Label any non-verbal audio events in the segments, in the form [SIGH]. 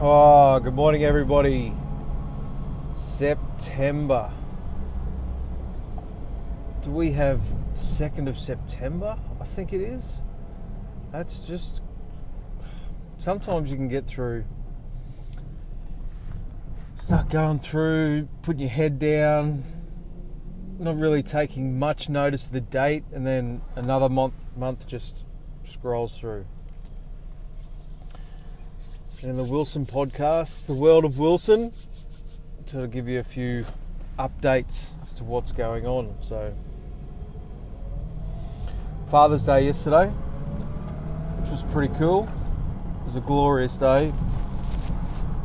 Oh, good morning, everybody. September. Do we have 2nd of September? I think it is. That's just. Sometimes you can get through. Start going through, putting your head down, not really taking much notice of the date, and then another month month just scrolls through. In the Wilson podcast, The World of Wilson, to give you a few updates as to what's going on. So, Father's Day yesterday, which was pretty cool. It was a glorious day,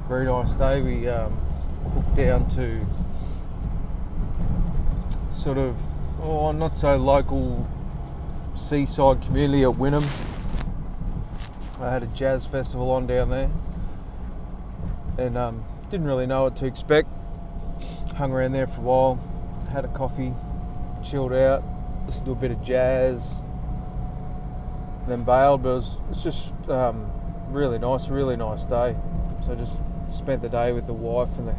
very nice day. We um, hooked down to sort of, oh, not so local seaside community at Wynnum. I had a jazz festival on down there, and um, didn't really know what to expect. Hung around there for a while, had a coffee, chilled out, listened to a bit of jazz, then bailed. But it was, it was just um, really nice, really nice day. So just spent the day with the wife and the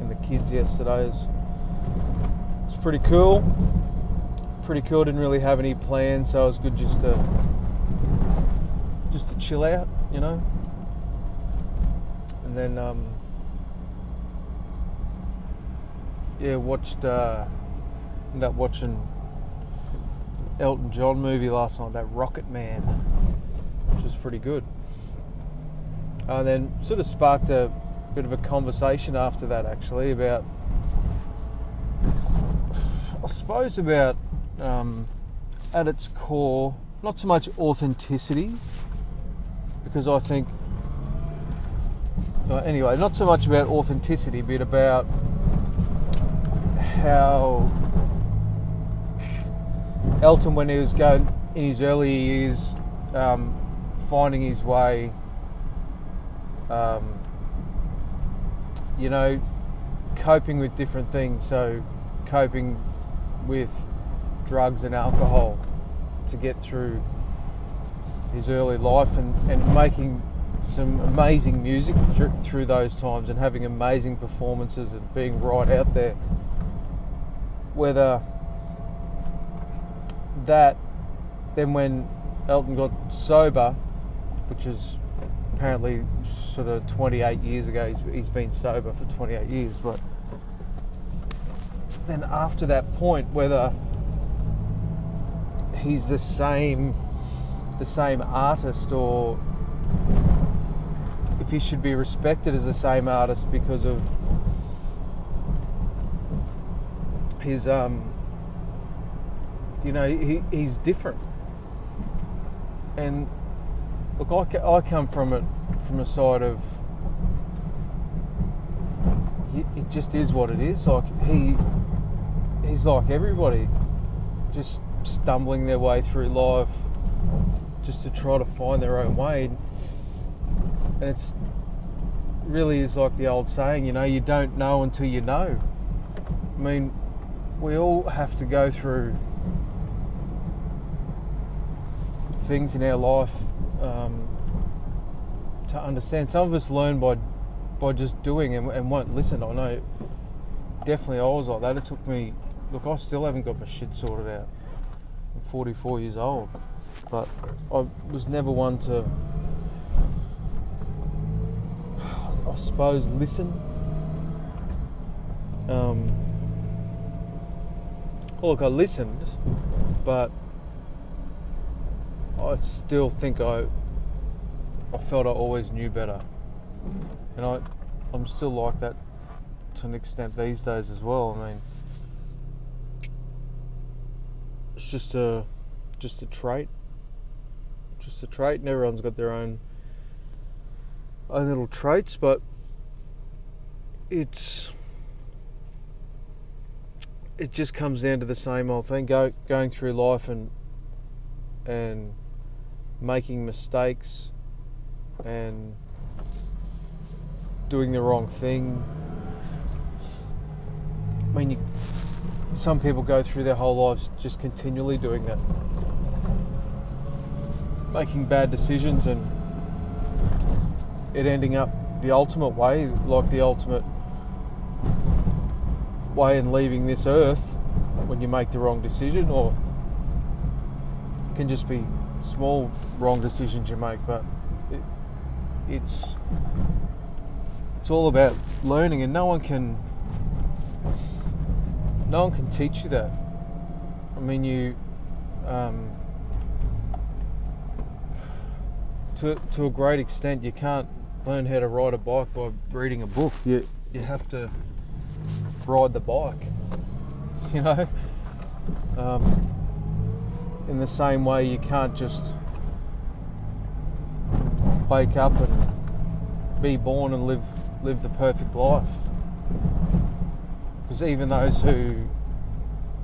and the kids yesterday. It was, it's pretty cool. Pretty cool. Didn't really have any plans, so it was good just to just to chill out, you know. And then, um, yeah, watched. Uh, ended up watching Elton John movie last night, that Rocket Man, which was pretty good. And then sort of sparked a bit of a conversation after that, actually, about I suppose about um, at its core, not so much authenticity, because I think, uh, anyway, not so much about authenticity, but about how Elton, when he was going in his early years, um, finding his way, um, you know, coping with different things. So, coping with drugs and alcohol to get through his early life and, and making some amazing music through those times and having amazing performances and being right out there. Whether that, then when Elton got sober, which is apparently sort of 28 years ago, he's, he's been sober for 28 years, but then after that point, whether he's the same the same artist or if he should be respected as the same artist because of his um you know he, he's different. And look I, I come from it from a side of it just is what it is. Like he he's like everybody just stumbling their way through life just to try to find their own way. And it's really is like the old saying, you know, you don't know until you know. I mean, we all have to go through things in our life um, to understand. Some of us learn by by just doing and, and won't listen. I know definitely I was like that. It took me. Look, I still haven't got my shit sorted out. 44 years old, but I was never one to, I suppose, listen. Um, look, I listened, but I still think I, I felt I always knew better, and I, I'm still like that to an extent these days as well. I mean just a just a trait. Just a trait, and everyone's got their own own little traits, but it's it just comes down to the same old thing. Go, going through life and and making mistakes and doing the wrong thing. I mean, you, some people go through their whole lives just continually doing that, making bad decisions and it ending up the ultimate way, like the ultimate way in leaving this earth when you make the wrong decision, or it can just be small wrong decisions you make, but it, it's it's all about learning, and no one can no one can teach you that. I mean, you um, to to a great extent, you can't learn how to ride a bike by reading a book. You you have to ride the bike. [LAUGHS] You know. Um, in the same way, you can't just wake up and be born and live live the perfect life. Because even those who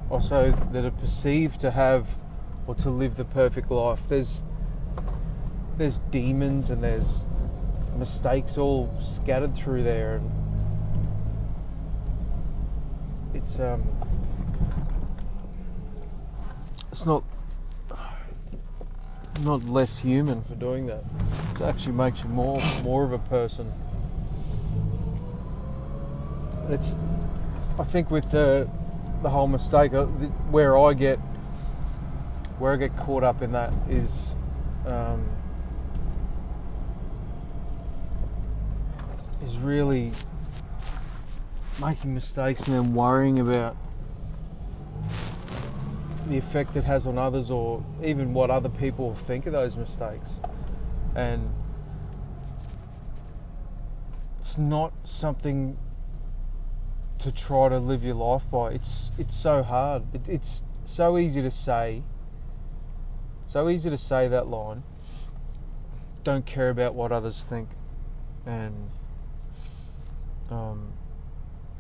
also that are perceived to have or to live the perfect life, there's there's demons and there's mistakes all scattered through there and it's um it's not not less human for doing that. It actually makes you more more of a person. It's I think with the the whole mistake uh, where I get where I get caught up in that is um, is really making mistakes and then worrying about the effect it has on others or even what other people think of those mistakes. And it's not something to try to live your life by. It's it's so hard. It, it's so easy to say. So easy to say that line. Don't care about what others think, and um,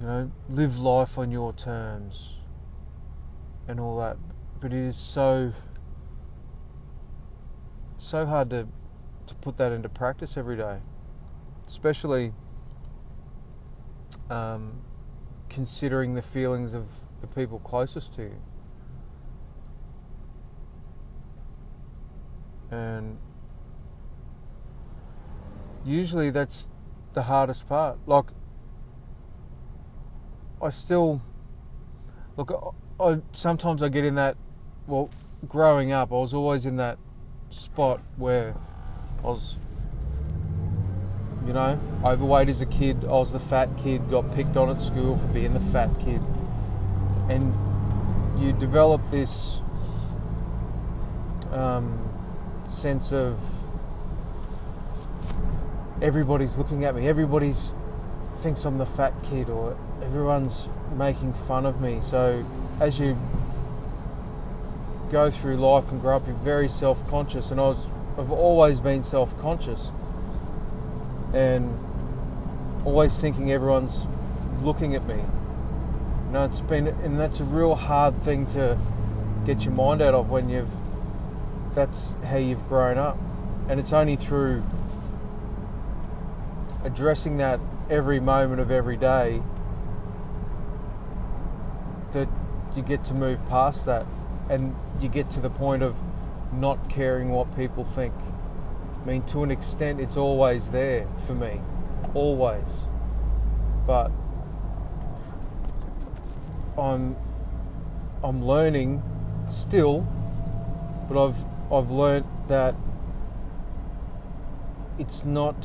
you know, live life on your terms, and all that but it is so so hard to to put that into practice every day, especially um, considering the feelings of the people closest to you. And usually that's the hardest part. Like, I still look. I sometimes I get in that well, growing up, I was always in that spot where I was, you know, overweight as a kid. I was the fat kid, got picked on at school for being the fat kid. And you develop this um, sense of everybody's looking at me, everybody's thinks I'm the fat kid, or everyone's making fun of me. So as you go through life and grow up, you're very self-conscious, and I was, I've always been self-conscious, and always thinking everyone's looking at me. You know, it's been, and that's a real hard thing to get your mind out of when you've, that's how you've grown up, and it's only through addressing that every moment of every day that you get to move past that and you get to the point of not caring what people think. I mean, to an extent, it's always there for me, always. But I'm I'm learning still, but I've I've learned that it's not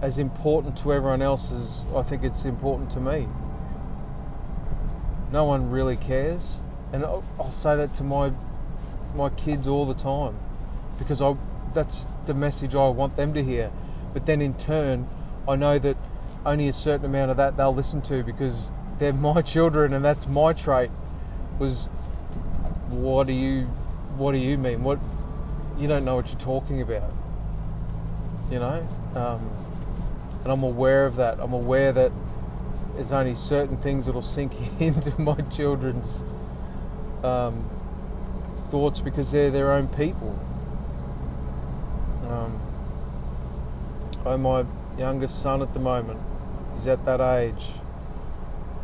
as important to everyone else as I think it's important to me. No one really cares and I'll, I'll say that to my my kids all the time because I that's the message I want them to hear. But then in turn, I know that only a certain amount of that they'll listen to because they're [LAUGHS] my children and that's my trait. Was what do you what do you mean? What you don't know what you're talking about. You know, um, and I'm aware of that. I'm aware that there's only certain things that'll sink [LAUGHS] into my children's um, thoughts because they're their own people. Um, oh, my youngest son at the moment, he's at that age.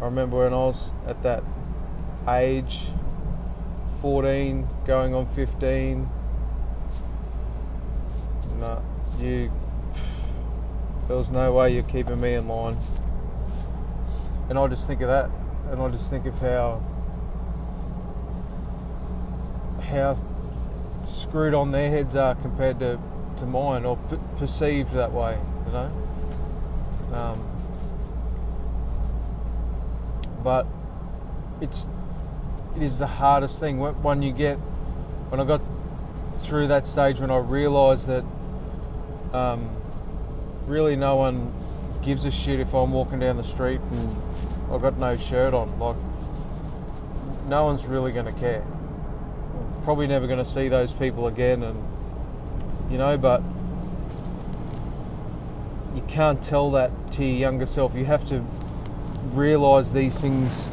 I remember when I was at that age, 14, going on 15. No, you There was no way you're keeping me in line. And I just think of that, and I just think of how how screwed on their heads are compared to, to mine, or p- perceived that way, you know. Um, but it's it is the hardest thing when you get when I got through that stage when I realised that um, really no one gives a shit if I'm walking down the street and I've got no shirt on. Like, no one's really going to care. Probably never going to see those people again, and you know, but you can't tell that to your younger self. You have to realise these things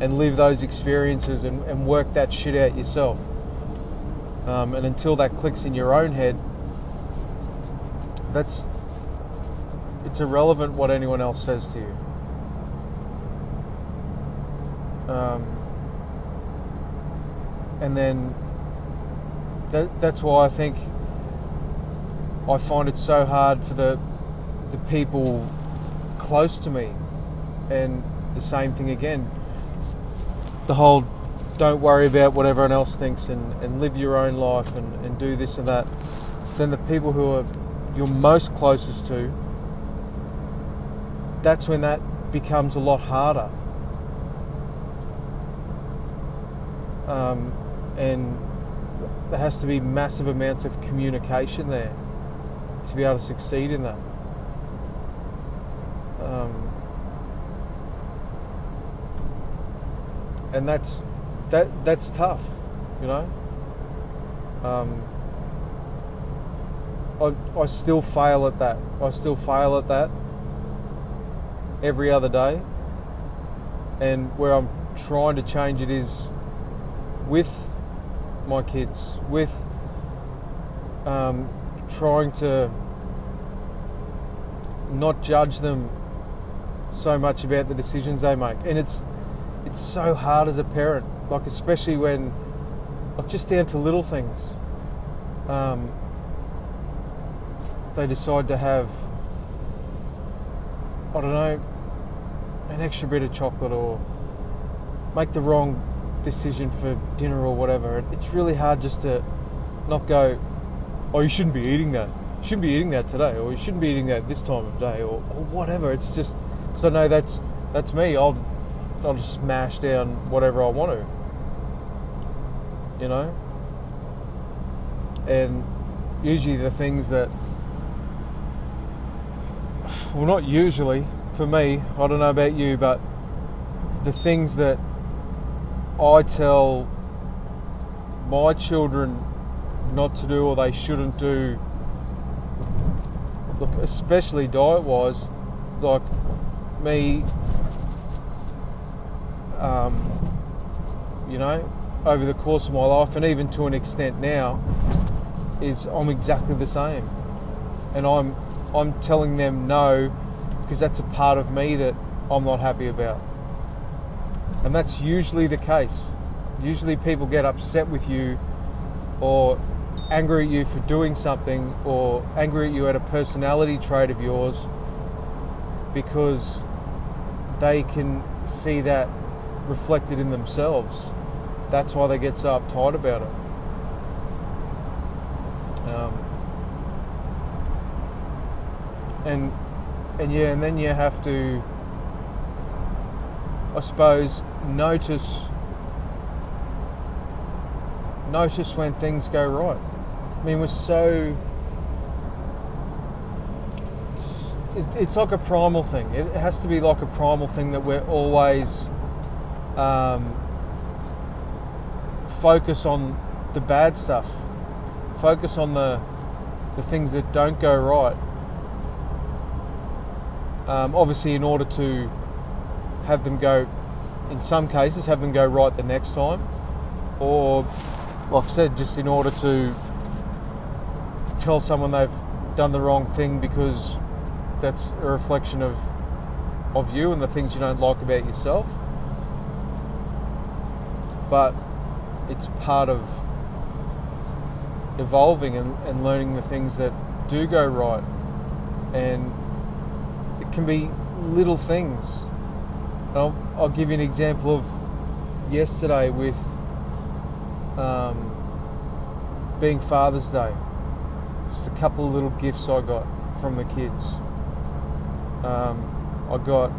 and live those experiences and, and work that shit out yourself. Um, and until that clicks in your own head, that's it's irrelevant what anyone else says to you. Um, and then that, that's why I think I find it so hard for the the people close to me, and the same thing again. The whole don't worry about what everyone else thinks and, and live your own life and, and do this and that. Then the people who are you're most closest to, that's when that becomes a lot harder. Um, and there has to be massive amounts of communication there to be able to succeed in that. Um, and that's that that's tough, you know. Um, I, I still fail at that. I still fail at that every other day. And where I'm trying to change it is with my kids, with um, trying to not judge them so much about the decisions they make. And it's it's so hard as a parent, like especially when like just down to little things. Um, they decide to have, I don't know, an extra bit of chocolate or make the wrong decision for dinner or whatever. It's really hard just to not go, oh, you shouldn't be eating that. You shouldn't be eating that today, or you shouldn't be eating that this time of day, or, or whatever. It's just so no, that's that's me. I'll I'll just smash down whatever I want to. You know, and usually the things that well, not usually for me. I don't know about you, but the things that I tell my children not to do or they shouldn't do, look, especially diet wise, like me, um, you know, over the course of my life, and even to an extent now, is I'm exactly the same. And I'm I'm telling them no because that's a part of me that I'm not happy about. And that's usually the case. Usually people get upset with you or angry at you for doing something or angry at you at a personality trait of yours because they can see that reflected in themselves. That's why they get so uptight about it. Um, and and yeah, and then you have to, I suppose, notice notice when things go right. I mean, we're so. It's, like a primal thing. It has to be like a primal thing that we're always um, focus on the bad stuff, focus on the the things that don't go right, um, obviously, in order to have them go, in some cases, have them go right the next time, or, like I said, just in order to tell someone they've done the wrong thing because that's a reflection of of you and the things you don't like about yourself. But it's part of evolving and, and learning the things that do go right and it can be little things. I'll, I'll give you an example of yesterday with um, being Father's Day. Just a couple little gifts I got from the kids. Um, I got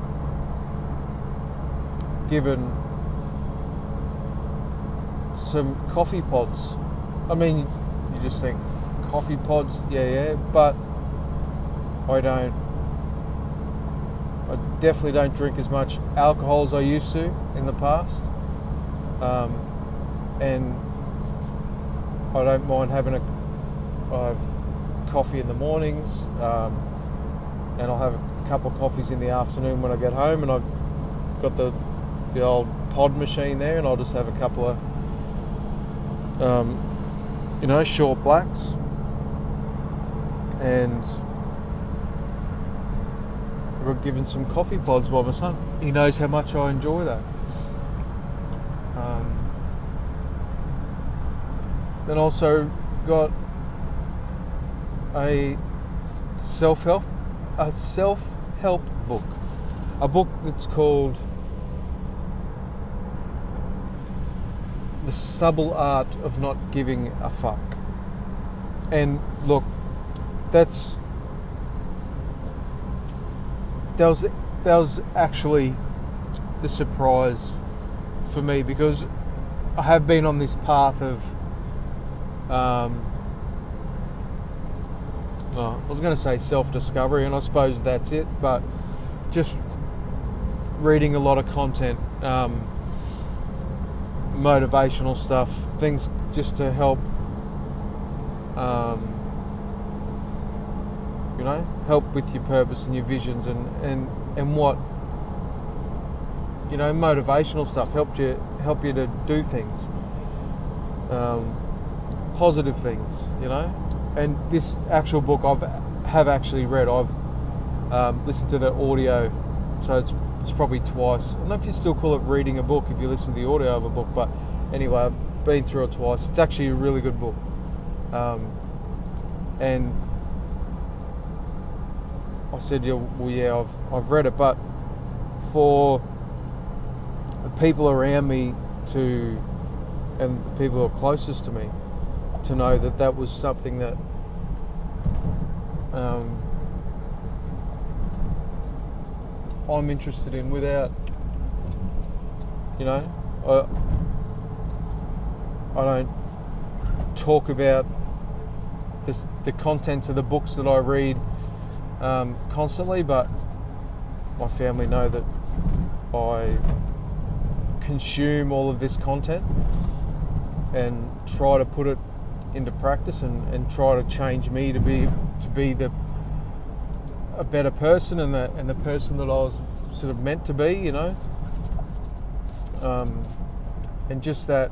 given some coffee pods. I mean, you just think coffee pods, yeah, yeah, but I don't. I definitely don't drink as much alcohol as I used to in the past, um, and I don't mind having a. I have coffee in the mornings, um, and I'll have a couple of coffees in the afternoon when I get home, and I've got the the old pod machine there, and I'll just have a couple of, um, you know, short blacks, and we're given some coffee pods by my son. He knows how much I enjoy that. Um, then also got a self help a self help book, a book that's called The Subtle Art of Not Giving a Fuck. And look, that's that was that was actually the surprise for me because I have been on this path of um, I was going to say self-discovery, and I suppose that's it. But just reading a lot of content, um, motivational stuff, things just to help, um, you know, help with your purpose and your visions, and and and what you know, motivational stuff helped you help you to do things, um, positive things, you know and this actual book I've have actually read. I've um, listened to the audio, so it's it's probably twice. I don't know if you still call it reading a book if you listen to the audio of a book, but anyway, I've been through it twice. It's actually a really good book, um, and I said, yeah, well, yeah, I've I've read it, but for the people around me to and the people who are closest to me to know that that was something that um, I'm interested in without, you know, I, I don't talk about this, the contents of the books that I read um, constantly, but my family know that I consume all of this content and try to put it into practice and, and try to change me to be to be the a better person and the and the person that I was sort of meant to be, you know. Um, and just that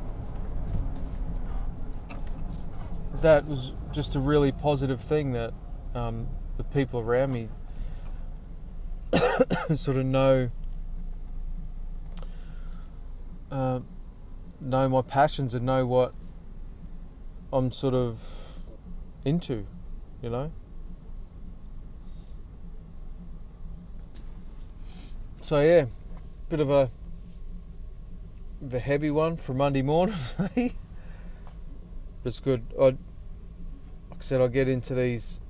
that was just a really positive thing that um, the people around me [COUGHS] sort of know uh, know my passions and know what I'm sort of into, you know. So yeah, bit of a, a heavy one for Monday morning, [LAUGHS] but it's good. I, like I said, I get into these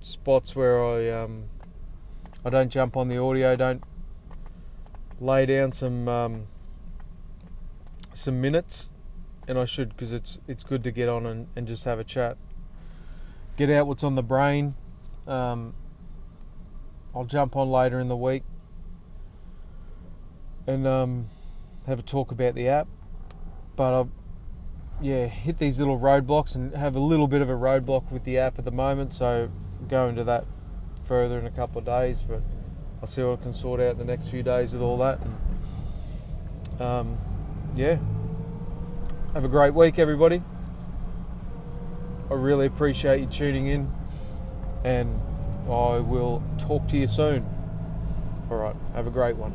spots where I um, I don't jump on the audio, don't lay down some um, some minutes and I should because it's it's good to get on and, and just have a chat, get out what's on the brain. Um, I'll jump on later in the week and um, have a talk about the app, but I'll yeah hit these little roadblocks and have a little bit of a roadblock with the app at the moment. So go into that further in a couple of days, but I'll see what I can sort out the next few days with all that. And, um, yeah, have a great week, everybody. I really appreciate you tuning in, and I will talk to you soon. All right, have a great one.